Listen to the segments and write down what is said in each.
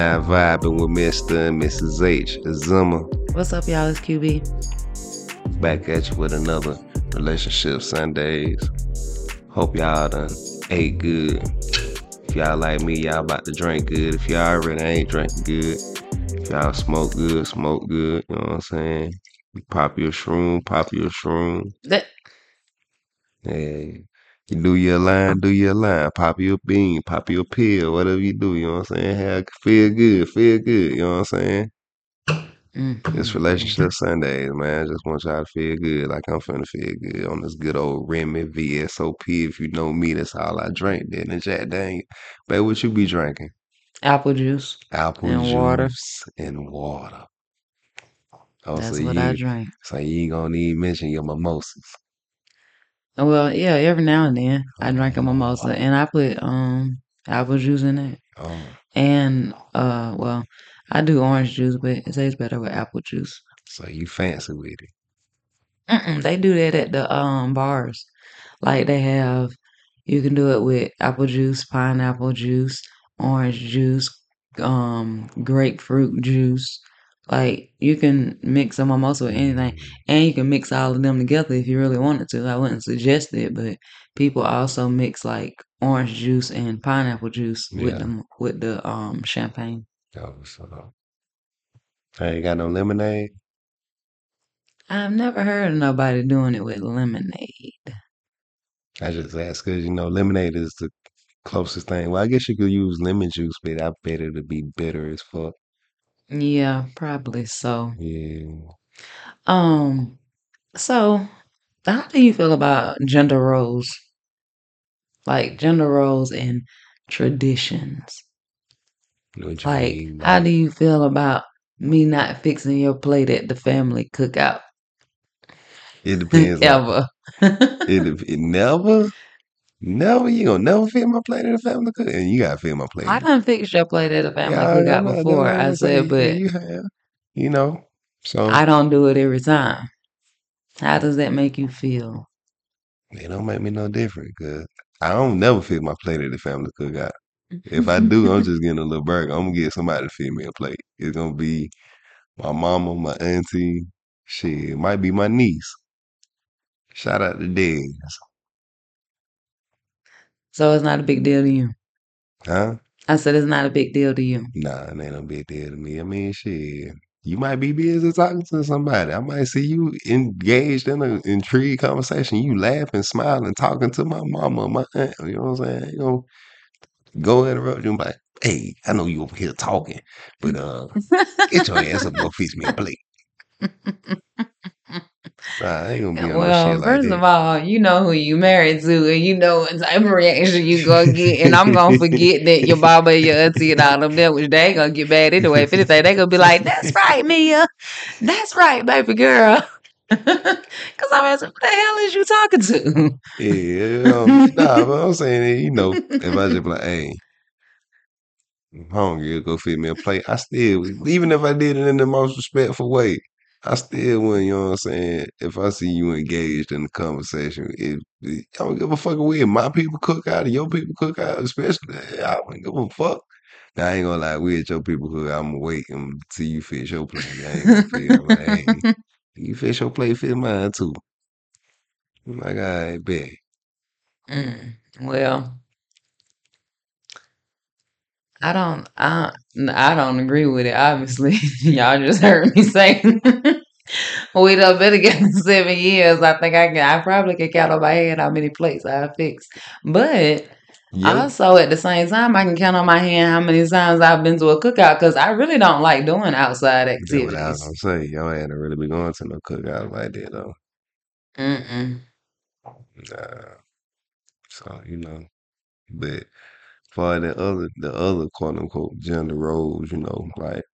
Not vibing with Mr. and Mrs. H. Azuma. What's up, y'all? It's QB. Back at you with another Relationship Sundays. Hope y'all done ate good. If y'all like me, y'all about to drink good. If y'all already ain't drinking good, if y'all smoke good, smoke good. You know what I'm saying? Pop your shroom, pop your shroom. That Yeah. Do your line, do your line. Pop your bean, pop your pill, whatever you do. You know what I'm saying? Have, feel good, feel good. You know what I'm saying? It's mm-hmm. relationship Sundays, man. I just want y'all to feel good, like I'm finna feel good on this good old Remy VSOP. If you know me, that's all I drink. Then and Jack dang, babe, what you be drinking? apple juice Apple and juice water. and water. Oh, That's so what I you, drink. so you ain't gonna even mention your mimosas. Well, yeah, every now and then I drink a Oh, mimosa, and I put um apple juice in it, oh, and uh, well, I do orange juice, but it tastes better with apple juice. so you fancy with it? Mm-mm, they do that at the um bars, like they have. You can do it with apple juice, pineapple juice, orange juice, um, grapefruit juice. Like you can mix a mimosa with anything, and you can mix all of them together if you really wanted to. I wouldn't suggest it, but people also mix like orange juice and pineapple juice with yeah. them with the um champagne. Oh, so I ain't got no lemonade. I've never heard of nobody doing it with lemonade. I just asked because you know lemonade is the closest thing. Well, I guess you could use lemon juice, but I bet it'd be bitter as fuck. Yeah, probably so. Yeah. Um, so how do you feel about gender roles? Like gender roles and traditions? What you Like, mean? how Like do you feel about me not fixing your plate at the family cookout it depends on ever? it. dep- It never, never. You gonna never fit my plate at a family cook, and you gotta fit my plate. I done fixed your plate at a family Yeah, I, I. That's before. I I'm said, but you have. You know. So I don't do it every time. How does that make you feel? it don't make me no different because I don't never fit my plate at the family cookout. If I do, I'm just getting a little burger. I'm gonna get somebody to feed me a plate. It's gonna be my mama, my auntie, shit, it might be my niece. Shout out to Dez. So it's not a big deal to you. Huh? I said it's not a big deal to you. Nah, it ain't no big deal to me. I mean, shit. You might be busy talking to somebody. I might see you engaged in an intrigued conversation. You laughing, smiling, talking to my mama, my aunt. You know what I'm saying? You know, go interrupt you and be like, hey, I know you over here talking, but uh, get your ass up and go fix me a plate. Nah, gonna be no Well, like first that. of all, you know who you married to, and you know what type of reaction you gonna get. And I'm gonna forget that your mama and your auntie and all them there, which they ain't gonna get mad anyway. If anything, they gonna be like, "That's right, Mia. That's right, baby girl." Cause I'm asking, who the hell is you talking to? Yeah, um, nah, but I'm saying, you know, if I just be like, hey, I'm hungry, go feed me a plate, I still, even if I did it in the most respectful way, I still wouldn't, you know what I'm saying? If I see you engaged in the conversation, if, if I don't give a fuck with my people cook out or your people cook out, especially, I don't give a fuck. Now, I ain't gonna lie, we at your people cook, I'm gonna wait until you fix your plate. I ain't feel like, hey, you fix your plate, fix mine too. I'm like, I bet. Mm, well, I don't, I, I don't agree with it. Obviously, y'all just heard me say. We done been together seven years. I think I can. I probably can count on my hand how many plates I have fixed. But Yep. also at the same time, I can count on my hand how many times I've been to a cookout because I really don't like doing outside what I was activities. gonna say. Y'all ain't really be going to no cookouts like that though. Mm-mm. Nah. So, you know. But for the other the other quote unquote gender roles, you know, like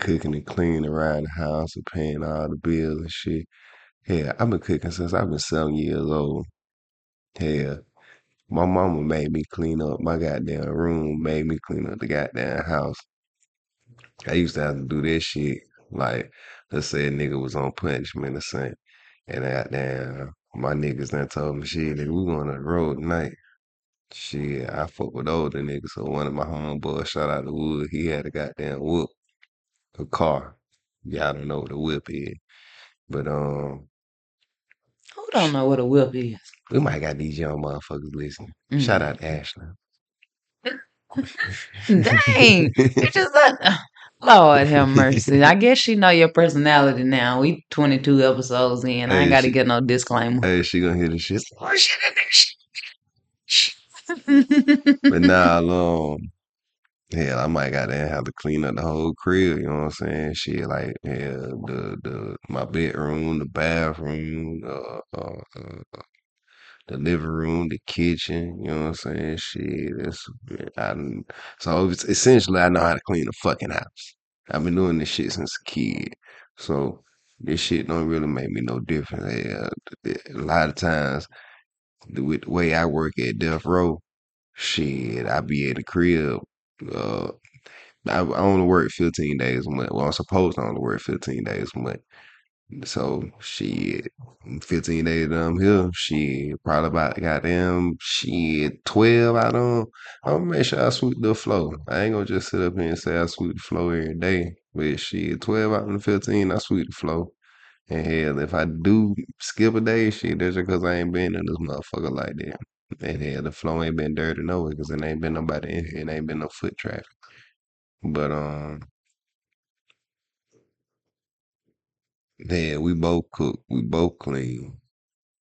cooking and cleaning around the house and paying all the bills and shit. Yeah, I've been cooking since I've been seven years old. Hell, my mama made me clean up my goddamn room, made me clean up the goddamn house. I used to have to do this shit Like, let's say a nigga was on punishment or something, and goddamn my niggas done told me, shit, nigga, we going on the road tonight. Shit, I fuck with older niggas. So one of my homeboys, shout out to Wood, he had a goddamn whoop, a car. Y'all don't know what a whip is. But um, Who don't know what a whip is? we might got these young motherfuckers listening. Shout Mm. out to Ashley. Dang, you just let. Lord have mercy. I guess she know your personality now. We 22 episodes in. I Hey, ain't got to she- get no disclaimer. hey, she gonna hear the shit. Oh shit, that nigga shit. But nah, um, hell, I might gotta have to clean up the whole crib. You know what I'm saying? Shit, like yeah, the the my bedroom, the bathroom, uh, uh, uh, the living room, the kitchen. You know what I'm saying? Shit, it's I so it's essentially I know how to clean a fucking house. I've been doing this shit since a kid, so this shit don't really make me no difference. Yeah, a lot of times the- with the way I work at Death Row, shit, I be at the crib. Uh, I, I only work 15 days a month. Well, I'm supposed to only work 15 days a month. So, shit, 15 days I'm here, shit, probably about goddamn, shit, 12 out on. I'm gonna make sure I sweep the floor. I ain't gonna just sit up here and say I sweep the floor every day. But shit, 12 out of the 15, I sweep the floor. And hell, if I do skip a day, shit, that's because I ain't been in this motherfucker like that. And hell, the floor ain't been dirty nowhere because it ain't been nobody in here. It ain't been no foot traffic. But um, yeah, we both cook, we both clean.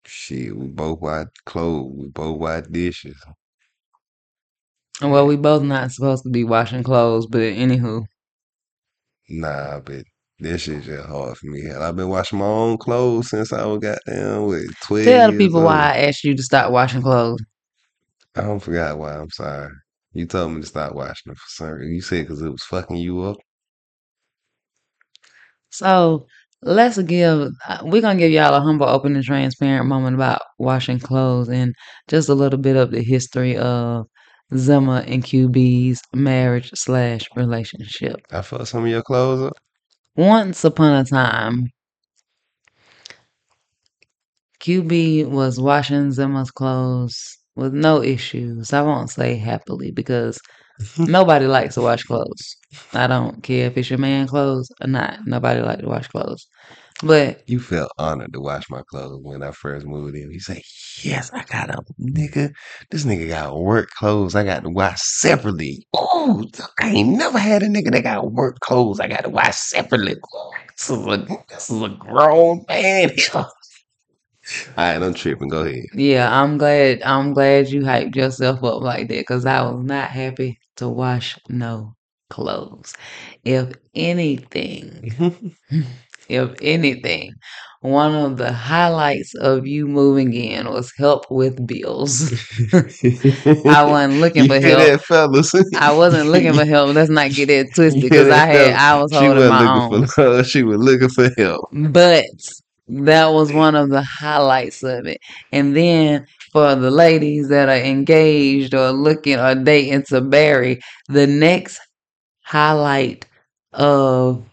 Shit, we both wash clothes, we both wash dishes. well, we both not supposed to be washing clothes, but anywho. Nah, but this shit just hard for me. Hell, I've been washing my own clothes since I was goddamn with twelve Tell the people old. why I asked you to stop washing clothes. I don't forgot why. I'm sorry. You told me to stop washing it for some reason. You said because it was fucking you up. So let's give, uh, we're going to give y'all a humble, open, and transparent moment about washing clothes and just a little bit of the history of Zimmer and QB's marriage slash relationship. I fucked some of your clothes up. Once upon a time, QB was washing Zimmer's clothes with no issues. I won't say happily because nobody likes to wash clothes. I don't care if it's your man clothes or not. Nobody likes to wash clothes. But You felt honored to wash my clothes when I first moved in. You say, "Yes, I got a nigga. This nigga got work clothes. I got to wash separately. Oh, I ain't never had a nigga that got work clothes. I got to wash separately. This is a this is a grown man here." All right, I'm tripping. Go ahead. yeah, I'm glad I'm glad you hyped yourself up like that because I was not happy to wash no clothes. If anything, hmm, if anything, one of the highlights of you moving in was help with bills. I wasn't looking for help. that, fellas? I wasn't looking for help. Let's not get it twisted because I had? I was holding my own. for she was looking for help. But that was one of the highlights of it. And then for the ladies that are engaged or looking or dating to marry, the next highlight of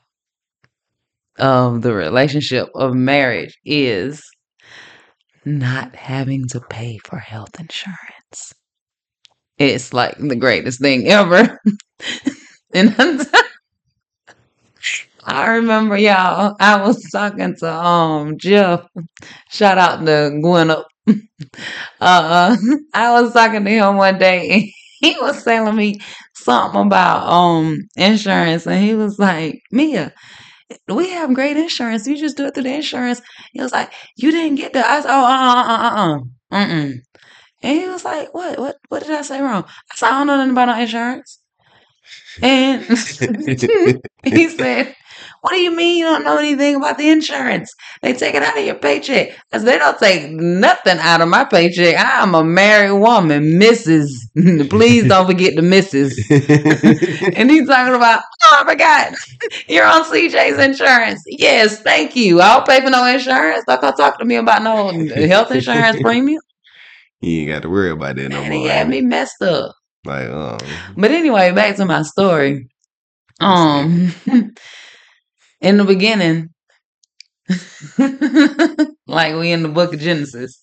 of the relationship of marriage is not having to pay for health insurance. It's like the greatest thing ever. and I remember y'all, I was talking to um Jeff. Shout out to Gwen Uh I was talking to him one day and he was telling me something about um insurance and he was like, Mia, we have great insurance. You just do it through the insurance. He was like, You didn't get the I said, Oh uh uh uh uh uh mm And he was like, What? What what did I say wrong? I said, I don't know nothing about no insurance. And he said, What do you mean you don't know anything about the insurance? They take it out of your paycheck. I said, They don't take nothing out of my paycheck. I'm a married woman, Mrs. Please don't forget the Mrs. And he's talking about, Oh, I forgot. You're on CJ's insurance. Yes, thank you. I don't pay for no insurance. Don't come talk to me about no health insurance premium. You ain't got to worry about that no Man, he more. had me messed up. Like, um, But anyway, back to my story. Um, in the beginning, like we in the book of Genesis.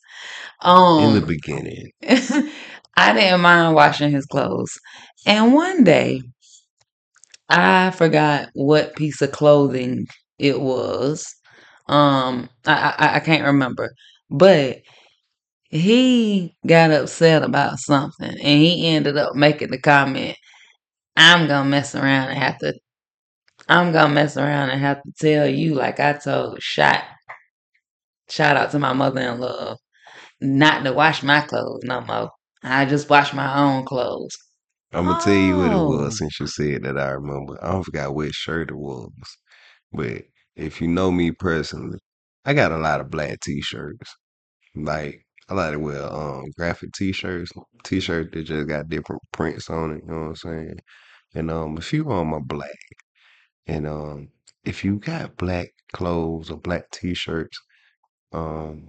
Um, In the Um, beginning. I didn't mind washing his clothes. And one day, I forgot what piece of clothing it was. Um, I, I I can't remember, but he got upset about something, and he ended up making the comment, "I'm gonna mess around and have to. I'm gonna mess around and have to tell you, like I told Shot. Shout out to my mother in law, not to wash my clothes no more. I just wash my own clothes." I'm gonna tell you what it Oh. was since you said that. I remember. I don't forgot which shirt it was, but if you know me personally, I got a lot of black t-shirts. Like I like to wear um graphic t-shirts, t-shirt that just got different prints on it. You know what I'm saying? And um, a few on my black. And um, if you got black clothes or black t-shirts, um,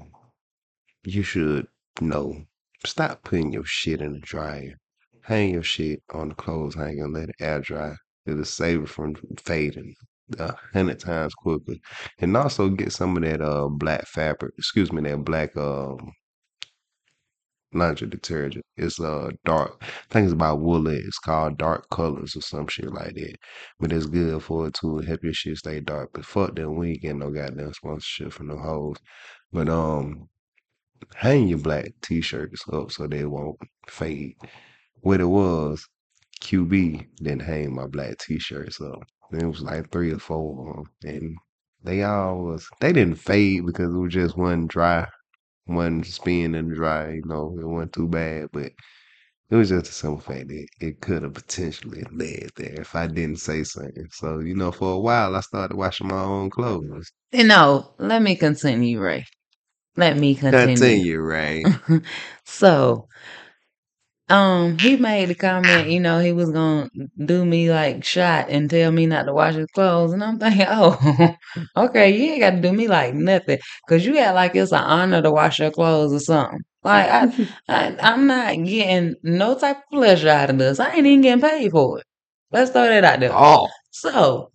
you should know. Stop putting your shit in the dryer. Hang your shit on the clothes hanger let it air dry. It'll save it from fading a hundred times quicker. And also get some of that uh black fabric, excuse me, that black um laundry detergent. It's uh dark. I think it's about Woolite. It's called dark colors or some shit like that. But it's good for it to help your shit stay dark. But fuck them, we ain't getting no goddamn sponsorship from no hoes. But um hang your black t-shirts up so they won't fade. What it was, QB didn't hang my black t-shirts up. It was like three or four of them, and they all was they didn't fade because it was just one dry, one spin in the dry. You know, it wasn't too bad, but it was just a simple fact that it could have potentially led there if I didn't say something. So you know, for a while I started washing my own clothes. Eh, you know, let me continue, Ray. Let me continue. Continue, right? so, um, he made the comment, you know, he was gonna do me like shot and tell me not to wash his clothes, and I'm thinking, oh, okay, you ain't got to do me like nothing, cause you act like it's an honor to wash your clothes or something. Like I, I I'm not getting no type of pleasure out of this. I ain't even getting paid for it. Let's throw that out there. oh, So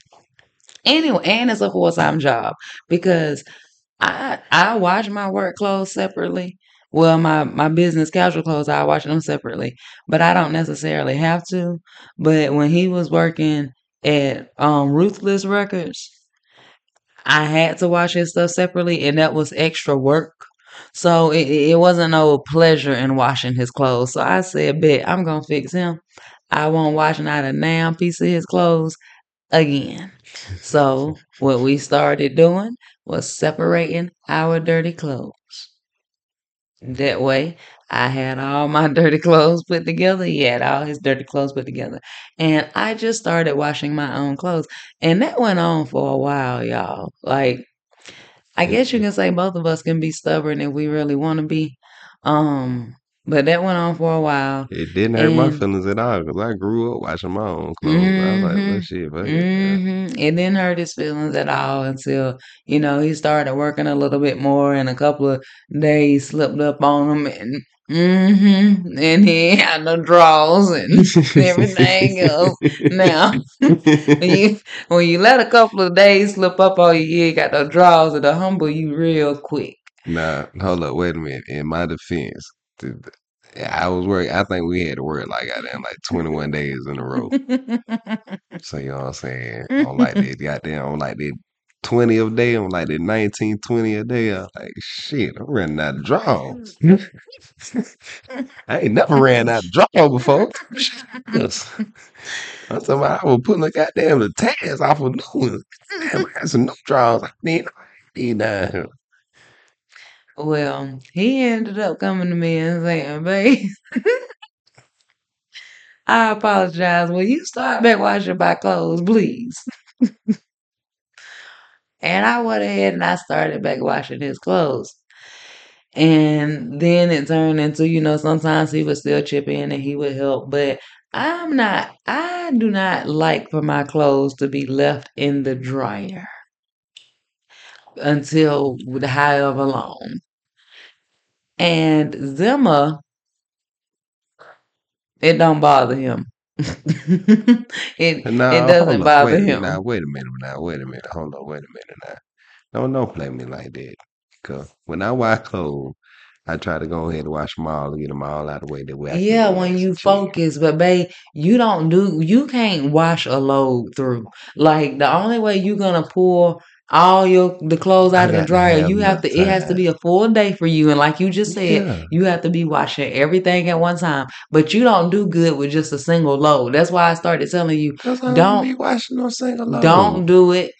anyway, and it's a full time job because I I wash my work clothes separately. Well, my my business casual clothes, I wash them separately, but I don't necessarily have to. But when he was working at um Ruthless Records, I had to wash his stuff separately, and that was extra work. So it, it wasn't no pleasure in washing his clothes. So I said, "Bet I'm gonna fix him. I won't wash not a damn piece of his clothes again." So what we started doing was separating our dirty clothes. That way, I had all my dirty clothes put together. He had all his dirty clothes put together. And I just started washing my own clothes. And that went on for a while, y'all. Like, I guess you can say both of us can be stubborn if we really want to be. Um, but that went on for a while. it didn't hurt my feelings at all because I grew up watching my own clothes. I was like, hmm well, shit, fuck it. yeah. hmm It didn't hurt his feelings at all until, you know, he started working a little bit more and a couple of days slipped up on him and hmm and he had no draws and everything else. Now when you when you let a couple of days slip up on you, you got the draws, it'll humble you real quick. Nah, hold up, wait a minute. In my defense, I was working. I think we had to work like goddamn like 21 days in a row. So you know what I'm saying? On like that goddamn on like that 20 a day, on like that 19, 20 a day. I was like, shit, I'm running out of draws. I ain't never ran out of draws before. Yes. I'm talking about I was putting the goddamn the tags off of new ones. Damn, I got some new draws. I need, I need here. Well, he ended up coming to me and saying, babe, I apologize. Will you start back washing my clothes, please? And I went ahead and I started back washing his clothes. And then it turned into, you know, sometimes he would still chip in and he would help. But I'm not, I do not like for my clothes to be left in the dryer until however long. And Zimmer, it don't bother him. it Now, it doesn't bother Wait, him. now, wait a minute. Now, wait a minute. Hold on. Wait a minute. Now, don't don't play me like that. Cause when I wash clothes, I try to go ahead and wash them all and get them all out of the way. That way Yeah, when you focus, but babe, you don't do you can't wash a load through. Like the only way you're gonna pull all your the clothes I out of the dryer, you have to it has to be a full day for you. And like you just said, Yeah, you have to be washing everything at one time. But you don't do good with just a single load. That's why I started telling you, don't don't be washing no single load. don't do it.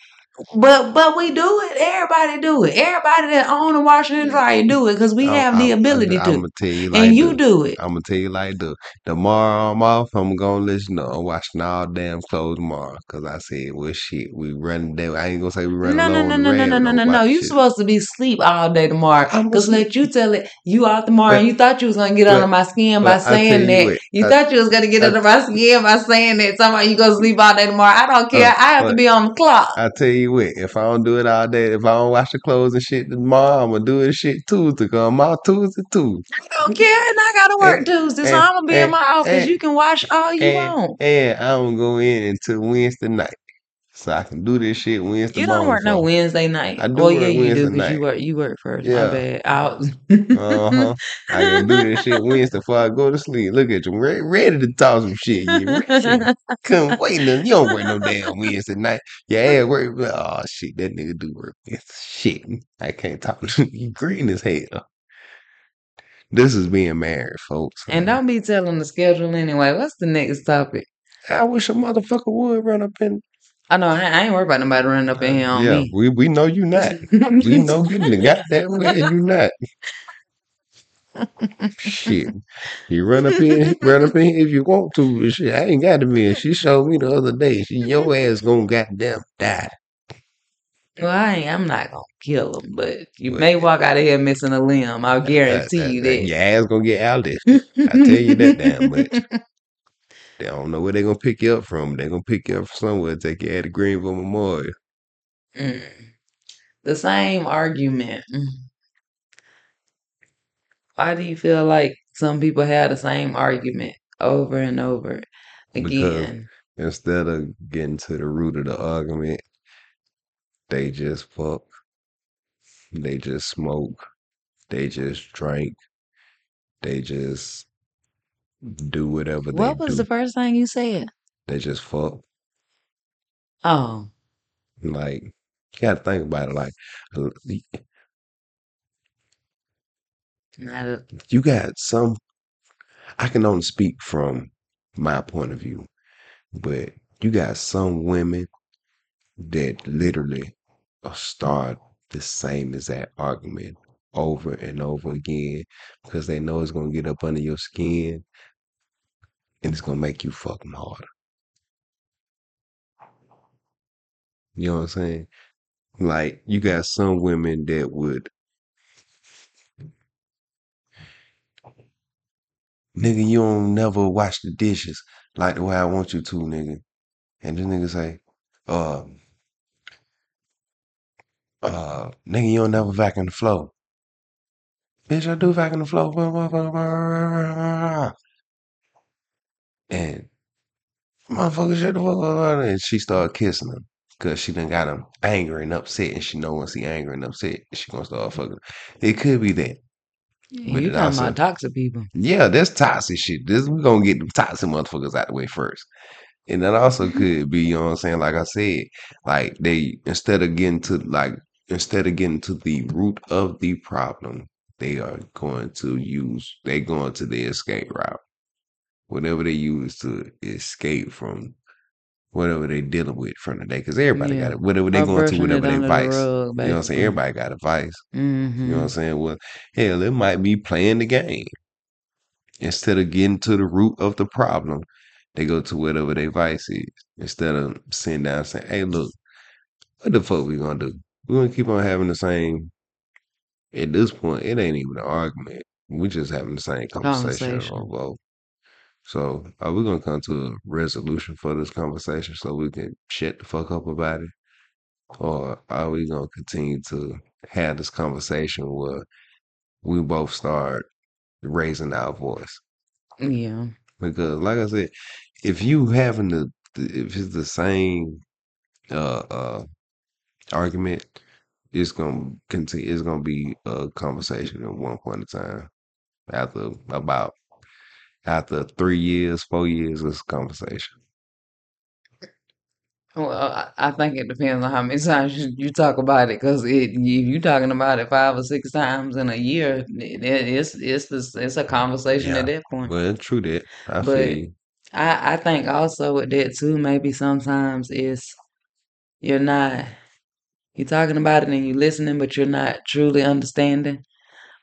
But but we do it. Everybody do it. Everybody that own a washer and dryer do it because we I'm, have the I'm, ability I'm to. gonna tell you And you this. do it. I'm gonna tell you like this. Tomorrow I'm off. I'm gonna listen to. I'm washing all damn clothes tomorrow. Cause I said, well, shit, we running down. I ain't gonna say we run. No, no, no, the no, no, no, no, no, no. You shit. supposed to be asleep all day tomorrow. I'm Cause asleep. let you tell it, you out tomorrow and But you thought you was gonna get under my skin by but I tell saying you that. what. You I thought you was gonna get I under my skin by saying that. Somebody you gonna sleep all day tomorrow. I don't care. uh, I have to be on the clock. I tell you If I don't do it all day, if I don't wash the clothes and shit tomorrow, I'm gonna do it shit Tuesday. Cause I'm out Tuesday too. I don't care, and I gotta work And Tuesday, so and I'm gonna be in my office. and You can wash all you and, want. and I don't go in until Wednesday night, so I can do this shit Wednesday night. You don't work no. Wednesday night. I do Well, yeah, you do Wednesday because you work. You work first. My Yeah. bad. I'll... Uh huh. I can do this shit Wednesday before I go to sleep. Look at you, re- ready to talk some shit. You? Couldn't wait. No, you don't work no damn Wednesday night. Yeah, yeah, work. Oh shit, that nigga do work. Wednesday. Shit, I can't talk. To you green as hell. This is being married, folks. and don't be telling the schedule anyway. What's the next topic? I wish a motherfucker would run up in. I know I, I ain't worried about nobody running up in here on yeah, me. we we know you not. We know you the goddamn way you not. Shit. You run up in, run up in here if you want to. but Shit, I ain't got to be. She showed me the other day. She, your ass gonna goddamn die. well, I ain't, I'm not gonna kill him, but you may walk out of here missing a limb. I'll guarantee you that. your ass gonna get out there. I tell you that damn much. They don't know where they're gonna pick you up from. They're gonna pick you up from somewhere, take you at the Greenville Memorial. Mm. The same argument. Mm. Why do you feel like some people have the same argument over and over Because again? instead of getting to the root of the argument, they just fuck, they just smoke, they just drink, they just do whatever they What was the first thing you said? They just fuck. Oh, Like, you gotta think about it. Like, a, you got some, I can only speak from my point of view, but you got some women that literally start the same exact argument over and over again because they know it's gonna get up under your skin and it's gonna make you fuck them harder. You know what I'm saying? Like, you got some women that would, nigga, you don't never wash the dishes like the way I want you to, nigga. And this nigga say, uh, uh, nigga, you don't never vacuum the floor. Bitch, I do vacuum the floor. And motherfucker, shut the fuck up. And she started kissing him. Cause she done got him angry and upset, and she know once he angry and upset, she gonna start fucking. It could be that, but you talking also, about toxic people. yeah, that's toxic shit. This we gonna get the toxic motherfuckers out the way first, and that also mm-hmm. could be, you know what I'm saying? Like I said, like they instead of getting to like instead of getting to the root of the problem, they are going to use they going to the escape route, whatever they use to escape from whatever they dealing with from the day. Because everybody Yeah. got it. Whatever they going to, whatever they the vice. rug, You know what I'm saying? Everybody got a vice. You know what Mm-hmm. I'm saying? Well, hell, it might be playing the game. Instead of getting to the root of the problem, they go to whatever their vice is. Instead of sitting down and saying, hey, look, what the fuck we gonna do? We're gonna keep on having the same at this point, it ain't even an argument. We just having the same conversation Conversation. on both. So are we gonna come to a resolution for this conversation so we can shut the fuck up about it? Or are we gonna continue to have this conversation where we both start raising our voice? Yeah. Because like I said, if you having the if it's the same uh uh argument, it's gonna continue. It's gonna be a conversation at one point in time. After about after three years, four years, it's a conversation. Well, I, I think it depends on how many times you, you talk about it. Because if you're talking about it five or six times in a year, it, it's it's this it's a conversation at that point. well, it's true that. I feel But you. I I think also with that too, maybe sometimes it's you're not you're talking about it and you're listening, but you're not truly understanding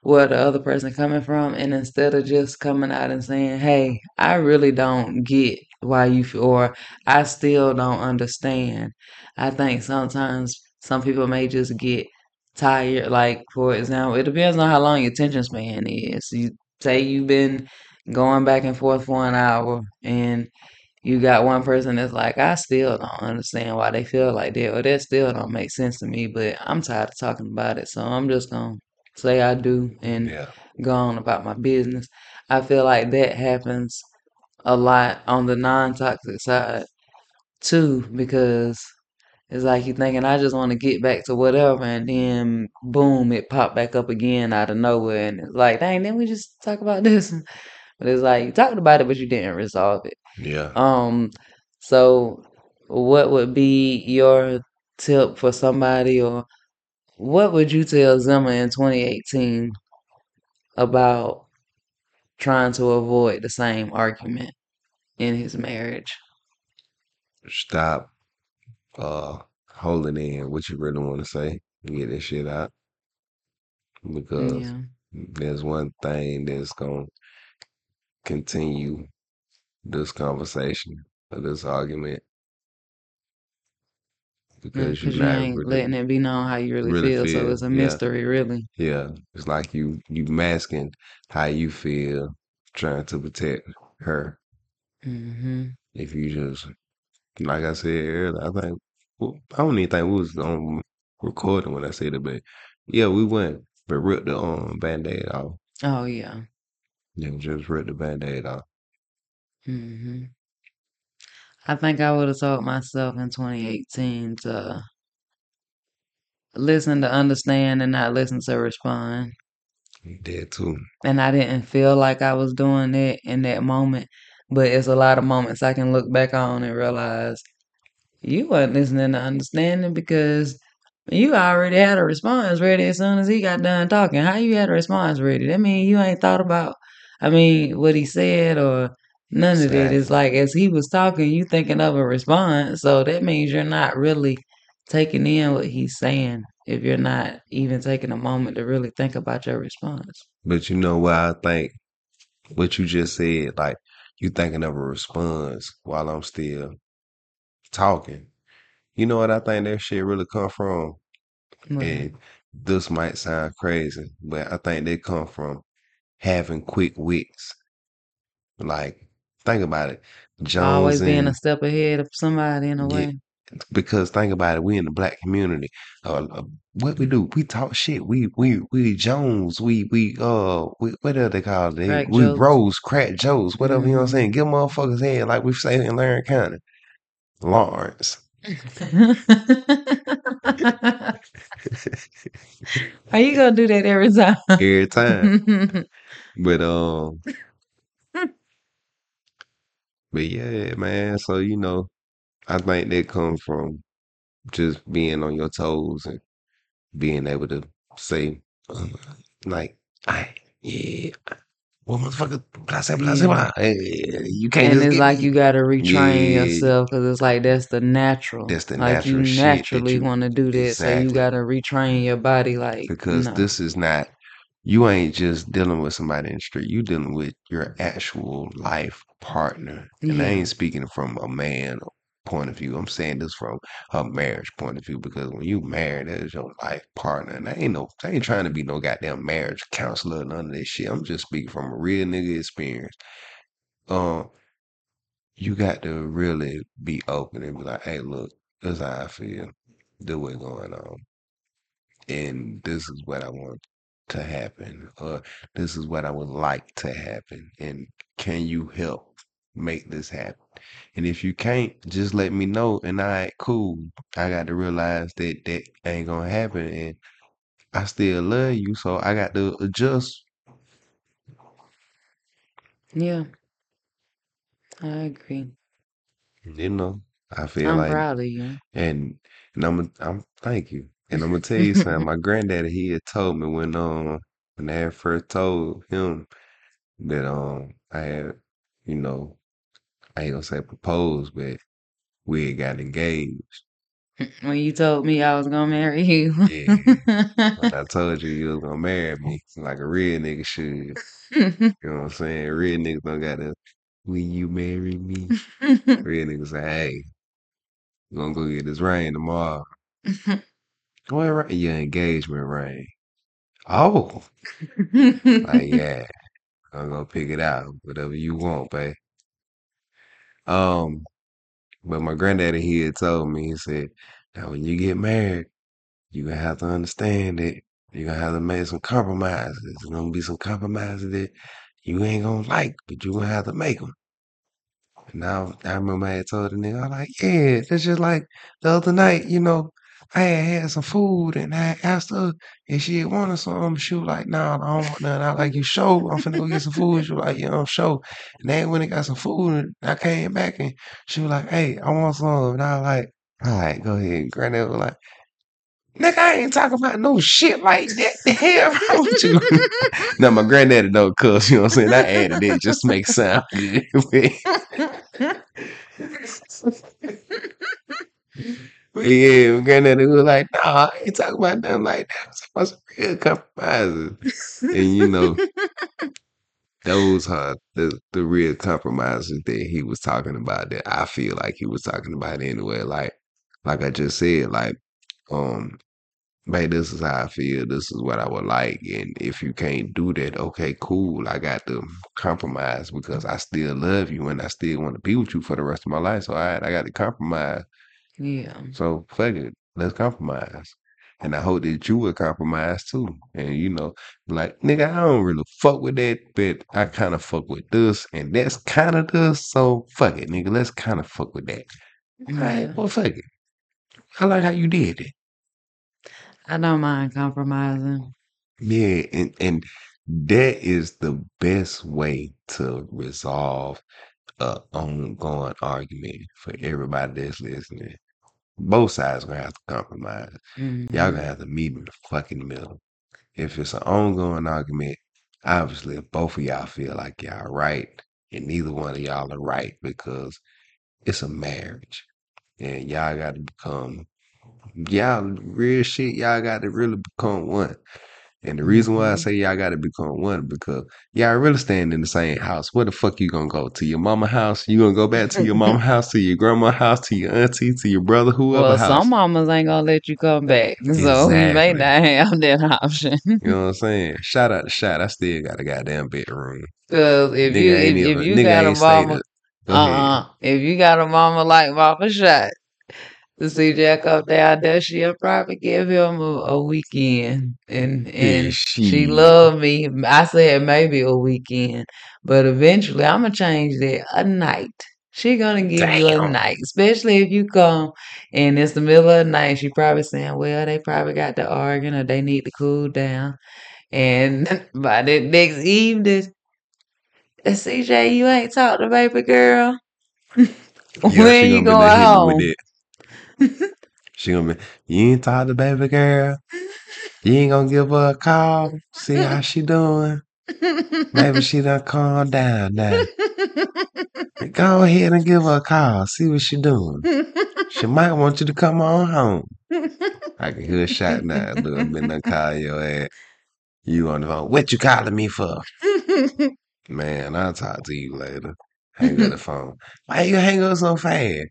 where the other person coming from. And instead of just coming out and saying, "Hey, I really don't get why you feel," or "I still don't understand," I think sometimes some people may just get tired. Like for example, it depends on how long your attention span is. You say you've been going back and forth for an hour and you got one person that's like, I still don't understand why they feel like that, or that still don't make sense to me, but I'm tired of talking about it, so I'm just gonna say I do and Yeah, go on about my business. I feel like that happens a lot on the non-toxic side too, because it's like you're thinking I just want to get back to whatever, and then boom, it popped back up again out of nowhere, and it's like, dang, didn't we just talk about this? But it's like you talked about it, but you didn't resolve it. yeah. Um, so what would be your tip for somebody, or what would you tell Zimmer in 2018 about trying to avoid the same argument in his marriage? Stop uh holding in what you really want to say. And get that shit out because Yeah, there's one thing that's gonna continue this conversation or this argument because you're because you not ain't letting it be known how you really really feel, so it's a Yeah, mystery, really. yeah. It's like you you masking how you feel, trying to protect her. hmm If you just like I said earlier, I think well, I don't even think we was on recording when I said it, but yeah, we went but ripped the um band-aid off. Oh yeah. Yeah, just ripped the band-aid off. hmm I think I would have told myself in 2018 to listen to understand and not listen to respond. You did too. And I didn't feel like I was doing that in that moment. But it's a lot of moments I can look back on and realize you weren't listening to understanding because you already had a response ready as soon as he got done talking. How you had a response ready? That mean you ain't thought about I mean what he said or none of that. It's like as he was talking, you thinking of a response. So that means you're not really taking in what he's saying if you're not even taking a moment to really think about your response. But you know what I think what you just said, like you thinking of a response while I'm still talking. You know what I think that shit really come from? What? And this might sound crazy, but I think they come from having quick wits. Like, think about it. Jones Always Jones being a step ahead of somebody in a yeah, way. because think about it, we in the black community. Uh, uh, what we do? We talk shit. We we we Jones. We we uh we, what do they call it? Crack We jokes. Rose, crack jokes, whatever you know what I'm Mhm. saying. Give motherfuckers head like we say in Larry County. Laurens. Are you gonna do that every time? Every time. But um but yeah, man. So you know, I think that comes from just being on your toes and being able to say uh, like I yeah well motherfucker blah blah blah blah. Hey, you can't And just it's get like you gotta retrain Yeah, yourself because it's like that's the natural. that's the Like you natural shit that naturally want to do that, so you gotta retrain your body. Like because no, this is not you ain't just dealing with somebody in the street. You dealing with your actual life partner, and I ain't speaking from a man point of view. I'm saying this from a marriage point of view because when you married, that is your life partner, and I ain't no, I ain't trying to be no goddamn marriage counselor, none of this shit. I'm just speaking from a real nigga experience. Um, you got to really be open and be like, hey, look, this is how I feel. This what's going on and this is what I want to happen, or this is what I would like to happen, and can you help make this happen. And if you can't, just let me know. And I right, cool. I got to realize that that ain't gonna happen, and I still love you, so I got to adjust. Yeah, I agree. You know, I feel I'm like, proud of you. and and I'm I'm thank you. And I'm gonna tell you something. My granddaddy he had told me when um when I had first told him that um I had you know I ain't gonna say proposed, but we had got engaged. when you told me I was gonna marry you. Yeah. When I told you you was gonna marry me like a real nigga should. You know what I'm saying? Real niggas don't gotta will you marry me? Real niggas say, hey, we gonna go get this rain tomorrow. What ring? Your engagement ring. Oh, like yeah, I'm gonna pick it out, whatever you want, babe. Um, but my granddaddy he had told me, he said, now when you get married, you gonna have to understand that you're gonna have to make some compromises. There's gonna be some compromises that you ain't gonna like, but you gonna have to make them. And now I remember I had told the nigga, I was like, yeah, that's just like the other night, you know, I had had some food and I asked her if she had wanted some. She was like, nah, I don't want none. I like, you show? I'm finna go get some food. She was like, yeah, I'm show. And then when I got some food and I came back and she was like, hey, I want some. And I was like, all right, go ahead. Granddad was like, nigga, I ain't talking about no shit like that. The hell wrong with you? now, my granddaddy don't cuss, you know what I'm saying? I added it just to make sound good. But yeah, my granddaddy was like, nah, I ain't talking about nothing like that. It's supposed to be real compromises. And you know, those are the, the real compromises that he was talking about that I feel like he was talking about anyway. Like like I just said, like, um, babe, this is how I feel, this is what I would like. And if you can't do that, okay, cool. I got to compromise because I still love you and I still want to be with you for the rest of my life. So all right, I got to compromise. Yeah. So fuck it, let's compromise. And I hope that you will compromise too. And you know, like nigga, I don't really fuck with that, but I kind of fuck with this, and that's kind of this. So fuck it, nigga. Let's kind of fuck with that. Yeah. well, fuck it. I like how you did it. I don't mind compromising. Yeah, and and that is the best way to resolve a ongoing argument for everybody that's listening. Both sides gonna have to compromise. Y'all Mhm. gonna have to meet in the fucking middle. If it's an ongoing argument, obviously if both of y'all feel like y'all right, and neither one of y'all are right because it's a marriage. And y'all gotta become y'all real shit, y'all gotta really become one. And the reason why I Mhm. say y'all gotta become one because y'all really staying in the same house. Where the fuck you gonna go? To your mama house? You gonna go back to your mama house, to your grandma house, to your auntie, to your brother, whoever Well, house. some mamas ain't gonna let you come back, so you may Exactly. not have that option. You know what I'm saying? Shout out to shot. I still got a goddamn bedroom. Cause if you if, if you got a mama, uh ahead. uh if you got a mama like Mama Shot, to see Jack up there, there she'll probably give him a, a weekend, and Yeah, and she she loved me. I said maybe a weekend, but eventually I'm gonna change that a night. She gonna give you a damn. night, especially if you come and it's the middle of the night. She probably saying, "Well, they probably got to arguing or they need to cool down." And by the next evening, "Uh, CJ, you ain't talked to baby girl. Yeah, when you gonna be going with home? She gonna be, you ain't talk to baby girl. You ain't gonna give her a call. See how she doing. Maybe she done calm down now. Go ahead and give her a call. See what she doing. She might want you to come on home. I can hear a shot now. Look, in there call your ass. You on the phone. What you calling me for? Man, I'll talk to you later. Hang up the phone. Why you hang up so fast?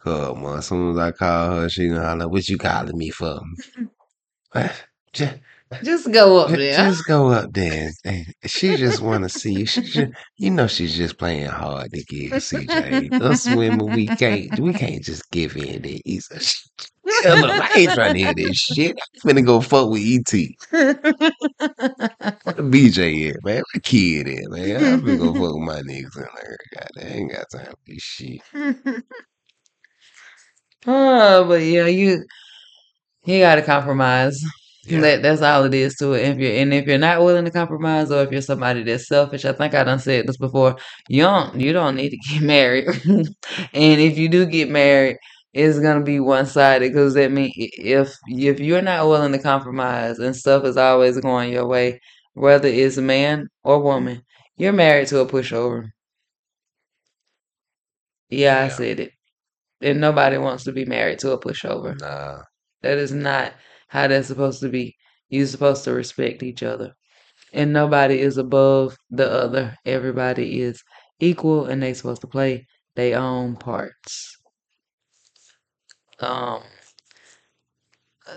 Cause man, as soon as I call her, she gonna holler, what you calling me for? Just, Just go up there. just go up there. and- she just wanna see you. She just, you know she's just playing hard to get CJ. Us women, we can't we can't just give in that easy. hell. I ain't trying to hear this shit. I'm finna go fuck with ET. Where the BJ at, man? Where kid at, man? I'm finna go fuck with my niggas in there. God, they ain't got time for this shit. oh, but yeah, you you gotta compromise. Yeah. That that's all it is to it. If you're and if you're not willing to compromise, or if you're somebody that's selfish, I think I done said this before. You don't you don't need to get married, and if you do get married, it's gonna be one sided because that mean if if you're not willing to compromise and stuff is always going your way, whether it's a man or woman, you're married to a pushover. Yeah, I Yeah. said it. And nobody wants to be married to a pushover. Nah. That is not how that's supposed to be. You're supposed to respect each other. And nobody is above the other. Everybody is equal and they're supposed to play their own parts. Um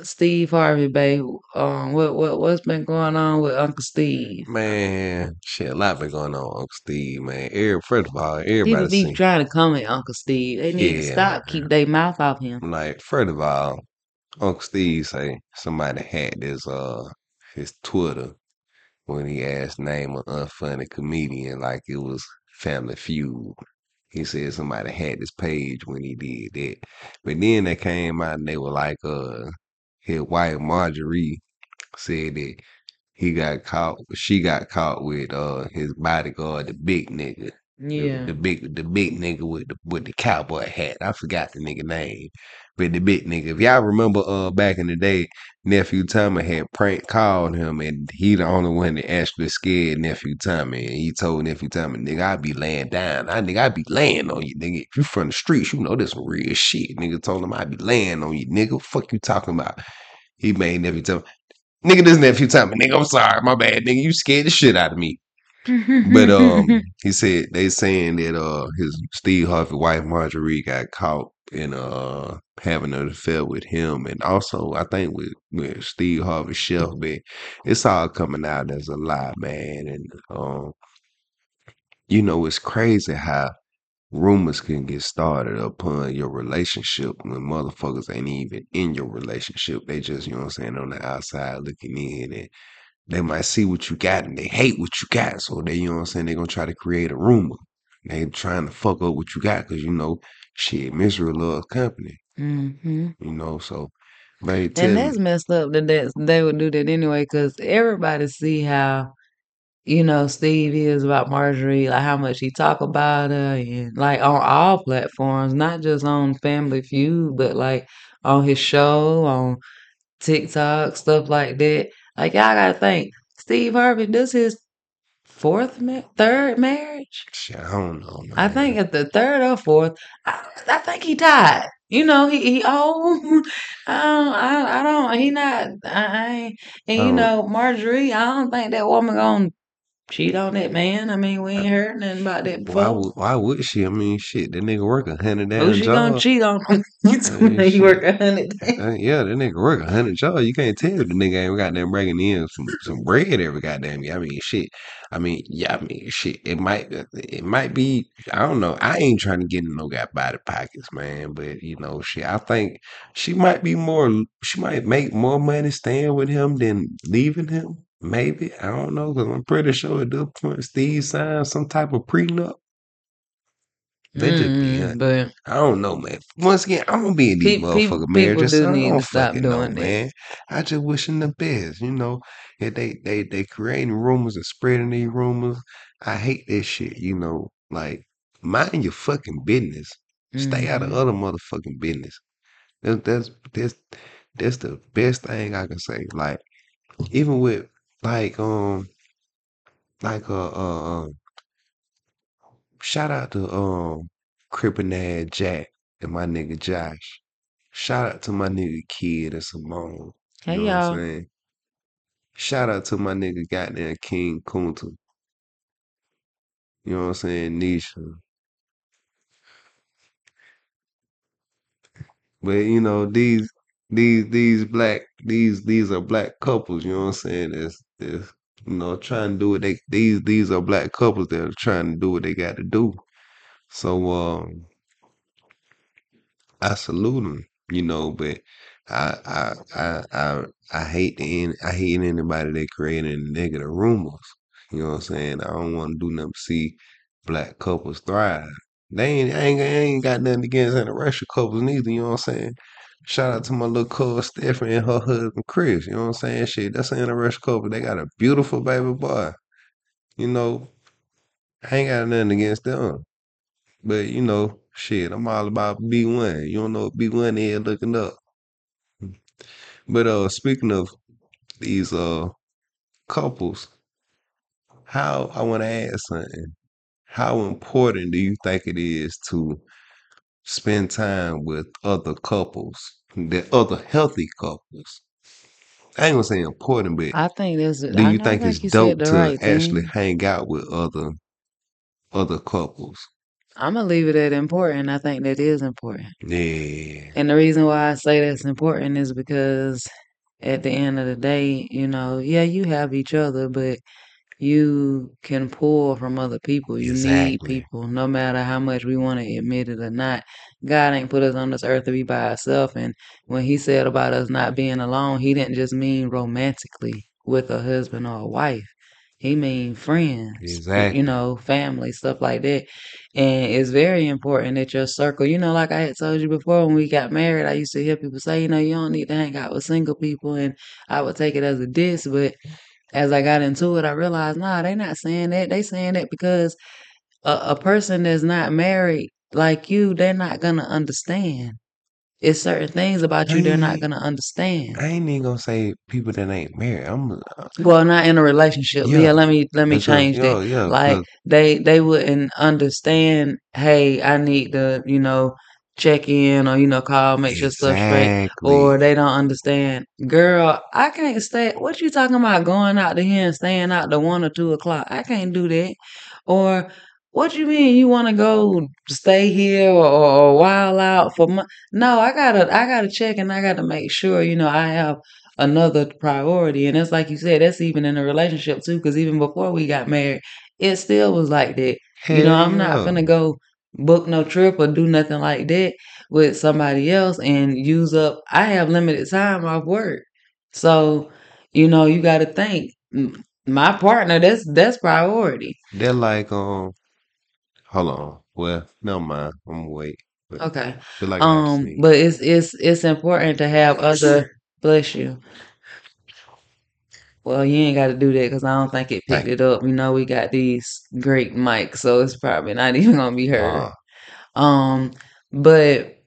Steve Harvey, babe. Um what what what's been going on with Uncle Steve? Man, shit, a lot been going on, with Uncle Steve, man. Every, first of all, People everybody be see. trying to come at Uncle Steve. They need to stop, keep their mouth off him. like, first of all, Uncle Steve say somebody had his uh his Twitter when he asked name an unfunny comedian like it was Family Feud. He said somebody had his page when he did that. But then they came out and they were like, uh, his wife Marjorie said that he got caught, she got caught with uh his bodyguard, the big nigga. The, Yeah. the big the big nigga with the with the cowboy hat. I forgot the nigga name. But the big nigga. If y'all remember uh back in the day, nephew Tommy had prank called him and he the only one that actually scared nephew Tommy. And he told nephew Tommy, nigga, I be laying down. I nigga, I be laying on you, nigga. If you from the streets, you know this real shit. Nigga told him I be laying on you, nigga. Fuck you talking about. He made nephew Tommy. Nigga, this nephew Tommy, nigga, I'm sorry, my bad, nigga. You scared the shit out of me. But um, he said they saying that uh his Steve Harvey wife Marjorie got caught in uh having an affair with him, and also I think with with Steve Harvey Shelby, it's all coming out as a lie, man. And um, you know it's crazy how rumors can get started upon your relationship when motherfuckers ain't even in your relationship. They just you know what I'm saying on the outside looking in and they might see what you got and they hate what you got. So they, you know what I'm saying, they're gonna try to create a rumor. They trying to fuck up what you got because you know, shit, misery loves company. hmm You know, so they And that's messed up that that's, they would do that anyway, because everybody see how you know Steve is about Marjorie, like how much he talk about her, and like on all platforms, not just on Family Feud, but like on his show, on TikTok, stuff like that. Like y'all gotta think, Steve Harvey, this his fourth, ma- third marriage. I don't know, man. I think at the third or fourth, I, I think he died. You know, he he old. I don't, I, I don't. He not. I, I ain't. And you Oh. know, Marjorie. I don't think that woman gonna cheat on that man. I mean, we ain't heard nothing about that why before. would why would she? I mean, shit, that nigga work a hundred Who damn she gonna cheat on? you told me he shit. work a hundred days. Uh, yeah, that nigga work a hundred jobs. You can't tell the nigga ain't goddamn bringing in some some bread every goddamn year. I mean, shit. I mean, yeah, I mean, shit. It might it might be. I don't know. I ain't trying to get in no got body pockets, man. But you know, shit. I think she might be more. She might make more money staying with him than leaving him. Maybe I don't know because I'm pretty sure at this point Steve signed some type of prenup. They just be Mm, hunting. but I don't know, man. Once again, I'm gonna be in these pe- pe- motherfucking marriages. do So I need don't to stop know, doing that. man. I just wish them the best. You know, if they they they creating rumors and spreading these rumors. I hate this shit. You know, like mind your fucking business. Stay out of hmm other motherfucking business. That, that's that's that's the best thing I can say. Like even with like um like uh uh, uh shout out to um Crippin' Jack and my nigga Josh. Shout out to my nigga Kid and Simone. Hey You know what I'm saying? Shout out to my nigga goddamn King Kunta. You know what I'm saying? Nisha. But you know, these these these black these these are black couples, you know what I'm saying? That's that's you know, trying to do what they these these are black couples that are trying to do what they got to do. So um I salute them, you know, but I I I I I hate the I hate anybody that creating negative rumors. You know what I'm saying? I don't want to do nothing to see black couples thrive. They ain't ain't, ain't got nothing against interracial couples neither. You know what I'm saying? Shout out to my little cousin Stephanie and her husband Chris. You know what I'm saying? Shit, that's an interracial couple. They got a beautiful baby boy. You know, I ain't got nothing against them. But you know, shit, I'm all about B1. You don't know what B1 is looking up. But uh speaking of these uh couples, how I want to ask something. How important do you think it is to spend time with other couples, the other healthy couples? I ain't gonna say important, but I think that's. do you think think it's you dope to right actually thing. hang out with other other couples? I'm gonna leave it at important. I think that is important. Yeah, And the reason why I say that's important is because at the end of the day, you know, yeah, you have each other, but you can pull from other people. You need exactly. people, no matter how much we want to admit it or not. God ain't put us on this earth to be by ourselves. And when He said about us not being alone, He didn't just mean romantically with a husband or a wife. He mean friends, you know, family, stuff like that. And it's very important that your circle, you know, like I had told you before when we got married, I used to hear people say, you know, you don't need to hang out with single people. And I would take it as a diss, but as I got into it, I realized, nah, they not saying that. They saying that because a, a person that's not married like you, they're not gonna understand. It's certain things about you they're not gonna understand. I ain't even gonna say people that ain't married. I'm uh, Well, not in a relationship. yeah, Yeah, let me let me change that. yeah, Like they they wouldn't understand, hey, I need to, you know, check in or you know, call, make sure stuff's straight. exactly. Or they don't understand, girl, I can't stay what you talking about going out to here and staying out to one or two o'clock. I can't do that. Or what you mean you wanna go stay here or, or, or wild out for no, I gotta I gotta check and I gotta make sure, you know, I have another priority. And it's like you said, that's even in a relationship too, because even before we got married, it still was like that. You know, I'm not yeah. gonna go book no trip or do nothing like that with somebody else and use up I have limited time off work. So, you know, you gotta think my partner, that's that's priority. They're like, um, hold on. Well, never mind. I'm gonna wait. But Okay. Like got to Um, but it's it's it's important to have other bless you. Well, you ain't got to do that because I don't think it picked it up. You know, we got these great mics, so it's probably not even gonna be heard. Ah, Um, but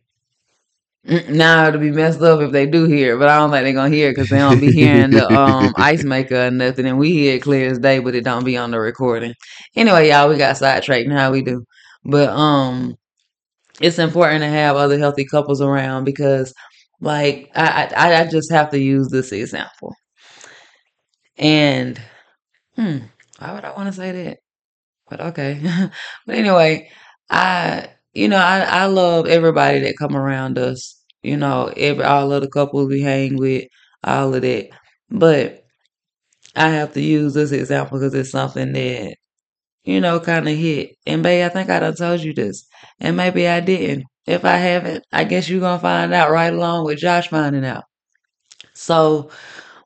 mm, now it'll be messed up if they do hear it, but I don't think they're gonna hear it because they don't be hearing the um ice maker or nothing, and we hear it clear as day, but it don't be on the recording. Anyway, y'all, we got sidetracked. How we do, but um, it's important to have other healthy couples around because, like, I I, I just have to use this example, and hmm, why would I want to say that? But okay. but anyway, I you know, I I love everybody that come around us. You know, every all of the couples we hang with, all of that. But I have to use this example because it's something that, you know, kind of hit. And babe, I think I done told you this. And maybe I didn't. If I haven't, I guess you're gonna find out right along with Josh finding out. So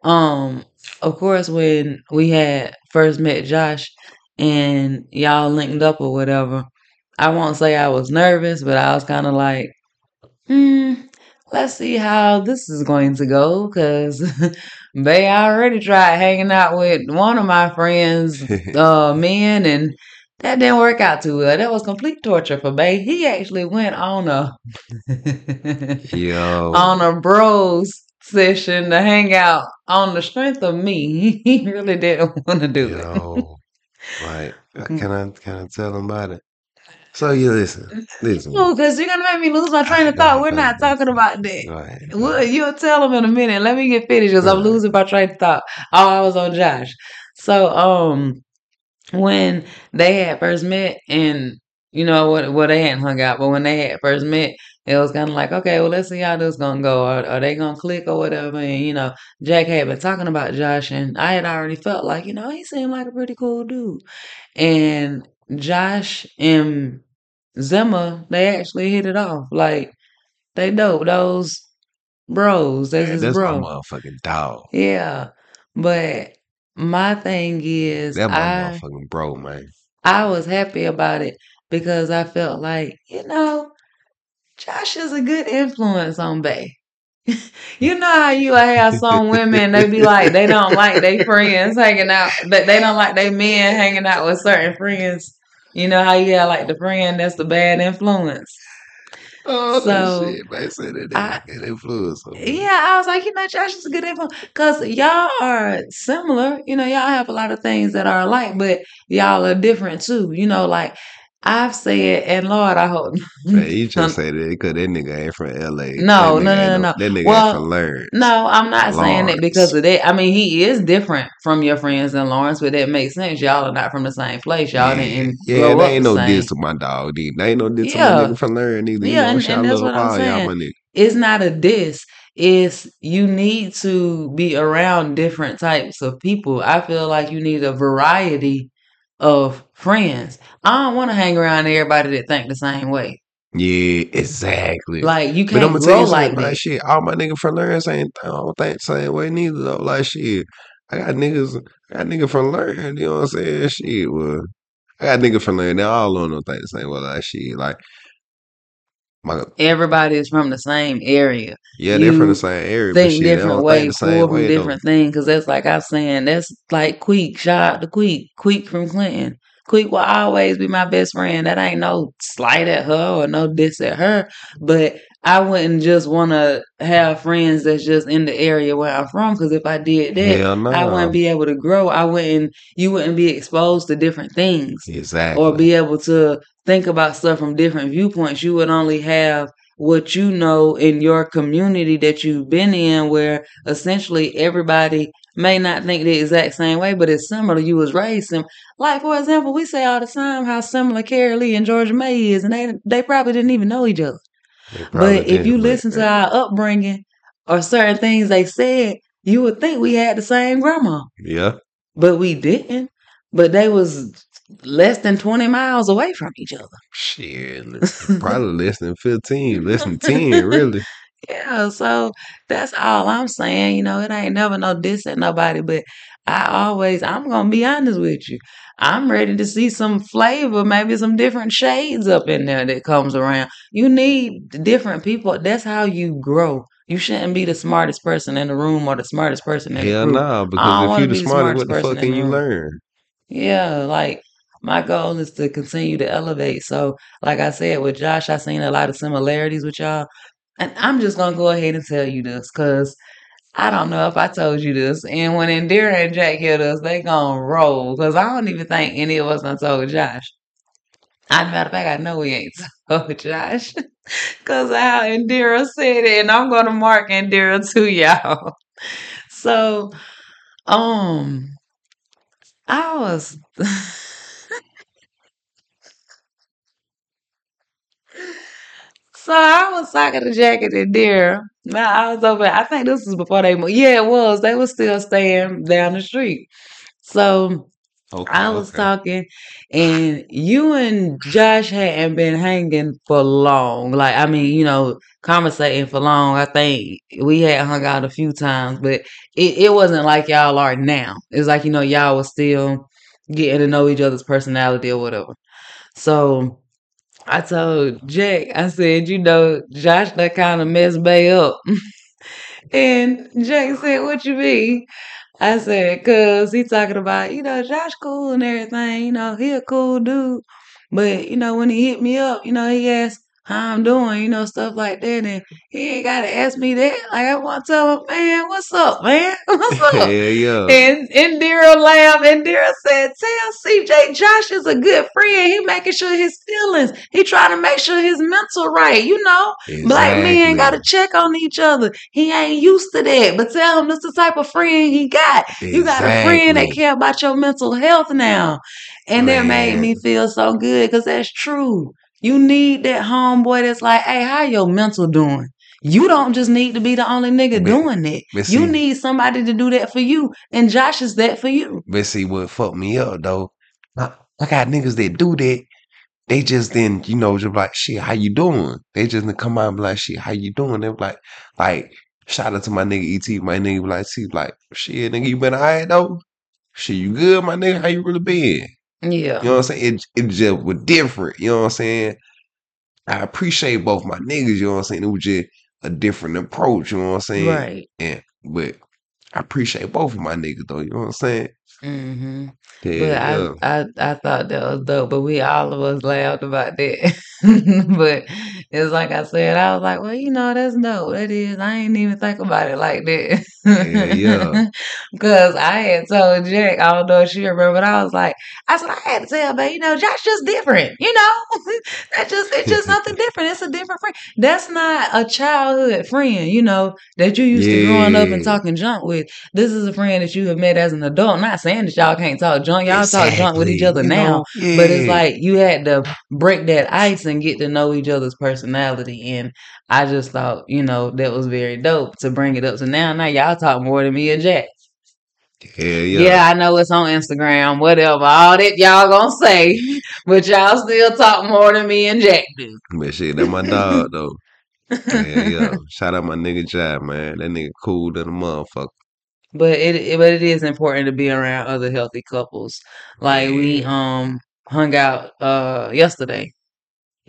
um, of course, when we had first met Josh and y'all linked up or whatever, I won't say I was nervous, but I was kind of like, hmm, let's see how this is going to go. Because they already tried hanging out with one of my friends, uh, men, and that didn't work out too well. That was complete torture for Bay. He actually went on a yo, on a bros session to hang out on the strength of me. He really didn't want to do it. yo. Like, uh, can I can I tell them about it? So you listen, listen. No, because you're gonna make me lose my train of thought. We're not ahead, go ahead. talking about that. Go you'll tell them in a minute. Let me get finished because I'm losing my train of thought. Oh, I was on Josh. So, um, when they had first met, and you know what? Well, they hadn't hung out, but when they had first met, it was kind of like, okay, well, let's see how this gonna go. Are, are they gonna click or whatever? And you know, Jack had been talking about Josh, and I had already felt like, you know, he seemed like a pretty cool dude. And Josh and Zimmer, they actually hit it off. Like they dope. Those bros. That's Man, his that's bro. my motherfucking dog. Yeah. But my thing is my I motherfucking bro, man. I was happy about it because I felt like, you know, Josh is a good influence on Bay. you know how you have some women, they be like, they don't like their friends hanging out, but they don't like their men hanging out with certain friends. You know how you have like the friend that's the bad influence. Oh So, shit, man. Said that I- nigga got influence. Yeah, I was like, you know, Josh is a good influence because y'all are similar. You know, y'all have a lot of things that are alike, but y'all are different too. You know, like I've said, and Lord, I hope. Man, you just say that because that nigga ain't from LA. No, that no, no, no, That nigga Well, ain't from Learn. No, I'm not saying it because Laurens. of that. I mean, he is different from your friends in Laurens, but that makes sense. Y'all are not from the same place. Y'all Yeah, didn't yeah, grow ain't no same. diss to my dog. There ain't no diss to my Yeah, nigga from Learn either. Yeah, and, and that's what I'm saying. It's not a diss. It's you need to be around different types of people. I feel like you need a variety of friends. I don't want to hang around everybody that think the same way. Yeah, exactly. Like you But I'm can't gonna tell grow you something, like like shit. All my nigga from Learn ain't I don't think the same way neither though. Like shit, I got niggas, I got nigga from Learn. You know what I'm saying? Shit, well, I got nigga from Learn. They all on don't think the same way. Like shit, like my Everybody is from the same area. yeah, they're from the same area, but think shit, different think way, same pull from way though. different things. Cause that's like I'm saying, that's like Queek. Shout out to Queek. Queek from Clinton. Queek will always be my best friend. That ain't no slight at her or no diss at her. But I wouldn't just want to have friends that's just in the area where I'm from. Cause if I did that, I wouldn't be able to grow. I wouldn't. You wouldn't be exposed to different things Exactly. or be able to think about stuff from different viewpoints. You would only have what you know in your community that you've been in, where essentially everybody may not think the exact same way, but it's similar. You was raised sim. Like for example, we say all the time how similar Carrie Lee and Georgia May is, and they they probably didn't even know each other. But if you listen to our upbringing or certain things they said, you would think we had the same grandma, yeah, but we didn't. But they was less than twenty miles away from each other. shit, probably less than fifteen, less than ten, really. Yeah, so that's all I'm saying. You know, it ain't never no diss at nobody, but I always, I'm gonna be honest with you. I'm ready to see some flavor, maybe some different shades up in there that comes around. You need different people. That's how you grow. You shouldn't be the smartest person in the room or the smartest person in the Hell group. no, I because if want you to the be the smartest, what the fuck can you room. learn? Yeah, like my goal is to continue to elevate. So, like I said with Josh, I seen a lot of similarities with y'all. And I'm just gonna go ahead and tell you this because I don't know if I told you this. And when Indira and Jack hear us, they gonna roll because I don't even think any of us done told Josh. As a matter of fact, I know we ain't told Josh because how Indira said it, and I'm gonna mark Indira to y'all. So, um, I was. So I was talking to Jack and Indira. Now I was over. I think this was before they moved. Yeah, it was. They were still staying down the street. So Okay, I was okay. talking, and you and Josh hadn't been hanging for long. Like I mean, you know, conversating for long. I think we had hung out a few times, but it, it wasn't like y'all are now. It's like you know y'all was still getting to know each other's personality or whatever. So I told Jack, I said, you know, Josh that kind of messed Bay up. and Jack said, what you mean? I said, cause he talking about, you know, Josh cool and everything, you know, he a cool dude. But, you know, when he hit me up, you know, he asked I'm doing, you know, stuff like that. And he ain't gotta ask me that. Like I want to tell him, man, what's up, man? What's up? Hell yeah. And Indira laughed. Indira said, Tell CJ Josh is a good friend. He making sure his feelings. He trying to make sure his mental right. You know, black men got to check on each other. He ain't used to that. But tell him this the type of friend he got. You got a friend that care about your mental health now. And that made Man. me feel so good because that's true. You need that homeboy that's like, hey, how your mental doing? You don't just need to be the only nigga But, doing that. but You need somebody to do that for you. And Josh is that for you. but see what fucked me up though. I, I got niggas that do that. They just then, you know, just like, shit, how you doing? They just come out and be like, shit, how you doing? They're like, like, shout out to my nigga ET, my nigga be like, see, like, shit, nigga, you been alright though? Shit, you good, my nigga? How you really been? Yeah. You know what I'm saying? It, it just was different. You know what I'm saying? I appreciate both my niggas, you know what I'm saying? It was just a different approach, you know what I'm saying? Right. And but I appreciate both of my niggas though, you know what I'm saying? hmm Yeah, But. I, I I thought that was dope, but we all of us laughed about that. but it's like I said, I was like, well, you know, that's dope. That is. I ain't even think about it like that. Yeah, yeah. Cause I had told Jack, I don't know if she remember, but I was like, I said I had to tell, but you know, Josh just different. You know, that just it's just something different. It's a different friend. That's not a childhood friend. You know that you used to growing up and talking junk with. This is a friend that you have met as an adult. I'm Not saying that y'all can't talk junk. Y'all talk junk with each other you now. know? But it's like you had to break that ice and get to know each other's personality. And I just thought, you know, that was very dope to bring it up So now. Now y'all talk more than me and Jack. Yeah, Yeah. yeah. I know it's on Instagram, whatever. All that y'all gonna say, but y'all still talk more than me and Jack do. But shit, that my dog though. Yeah, yeah. Shout out my nigga Jack, man. That nigga cool than a motherfucker. But it, it but it is important to be around other healthy couples. Like we um hung out uh yesterday.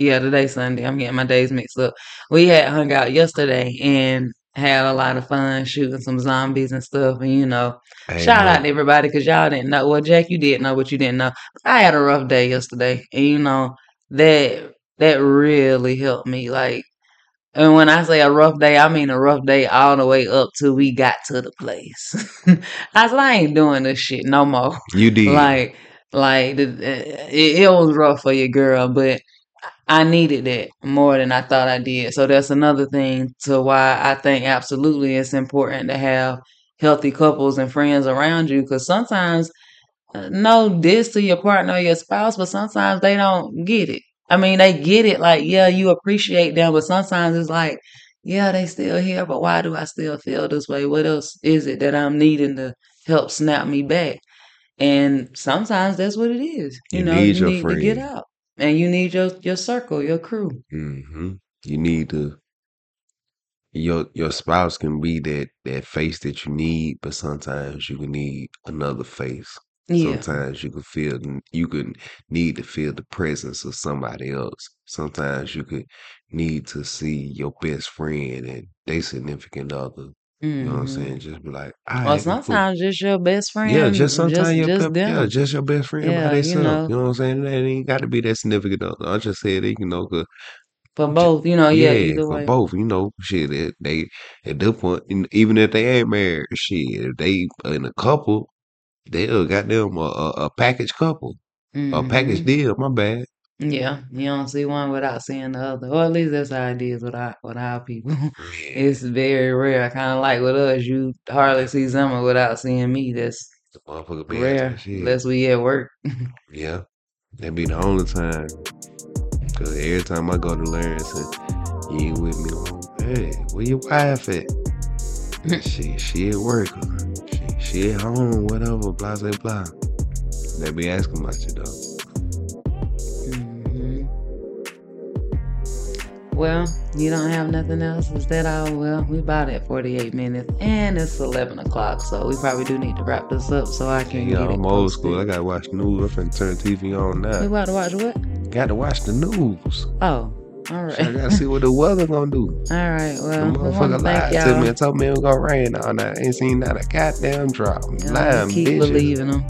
Yeah, today Sunday. I'm getting my days mixed up. We had hung out yesterday and had a lot of fun shooting some zombies and stuff. And you know, shout out no. to everybody because y'all didn't know. Well, Jack, you did know, but you didn't know. I had a rough day yesterday, and you know that that really helped me. Like, and when I say a rough day, I mean a rough day all the way up till we got to the place. I was like, I ain't doing this shit no more. You did. Like, like it, it was rough for your girl, but I needed that more than I thought I did. So that's another thing to why I think absolutely it's important to have healthy couples and friends around you because sometimes uh, no diss to your partner or your spouse, but sometimes they don't get it. I mean, they get it like, yeah, you appreciate them, but sometimes it's like, yeah, they still here, but why do I still feel this way? What else is it that I'm needing to help snap me back? And sometimes that's what it is. You, You know, need you need to get out. And you need your your circle, your crew. hmm You need to your your spouse can be that that face that you need, but sometimes you can need another face. Yeah. Sometimes you can feel you can need to feel the presence of somebody else. Sometimes you could need to see your best friend and they significant other. You know what I'm hmm saying? Just be like, Or all right, cool. sometimes just your best friend. Yeah, friend, just sometimes just your just pe- yeah, them. just your best friend by Yeah, you themselves. know, You know what I'm saying? It ain't got to be that significant other. I just said it, you know, 'cause for J- both, you know, yeah, Yeah, either for way. both, you know, shit. They, they at that point, and even if they ain't married, shit, if they in a couple, they'll got them a, a, a package couple, a package hmm deal. My bad. Yeah, you don't see one without seeing the other. Or at least that's how it is with our with our people. It's very rare. I Kind of like with us, you hardly see someone without seeing me. That's the motherfucker be rare, shit. unless we at work. Yeah, that be the only time. Cause every time I go to Laurens and you ain't with me, well, hey, where your wife at? She she at work, or she she at home, whatever, blah blah blah. They be asking about you though. Well, you don't have nothing else. Is that all? Well, we about at 48 minutes and it's 11 o'clock, so we probably do need to wrap this up so I can Yeah, get I'm old school. I gotta watch the news. I'm finna turn the TV on now. We about to watch what? Got to watch the news. Oh, All right. Shit, I gotta see what the weather gonna do. All right. The Well, we to motherfucker thank lied to me y'all. and told me it was gonna rain all night. Ain't seen not a goddamn drop. Y'all Lying keep bitches. believing them.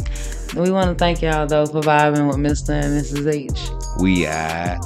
We want to thank y'all though for vibing with Mr. and Mrs. H. We are.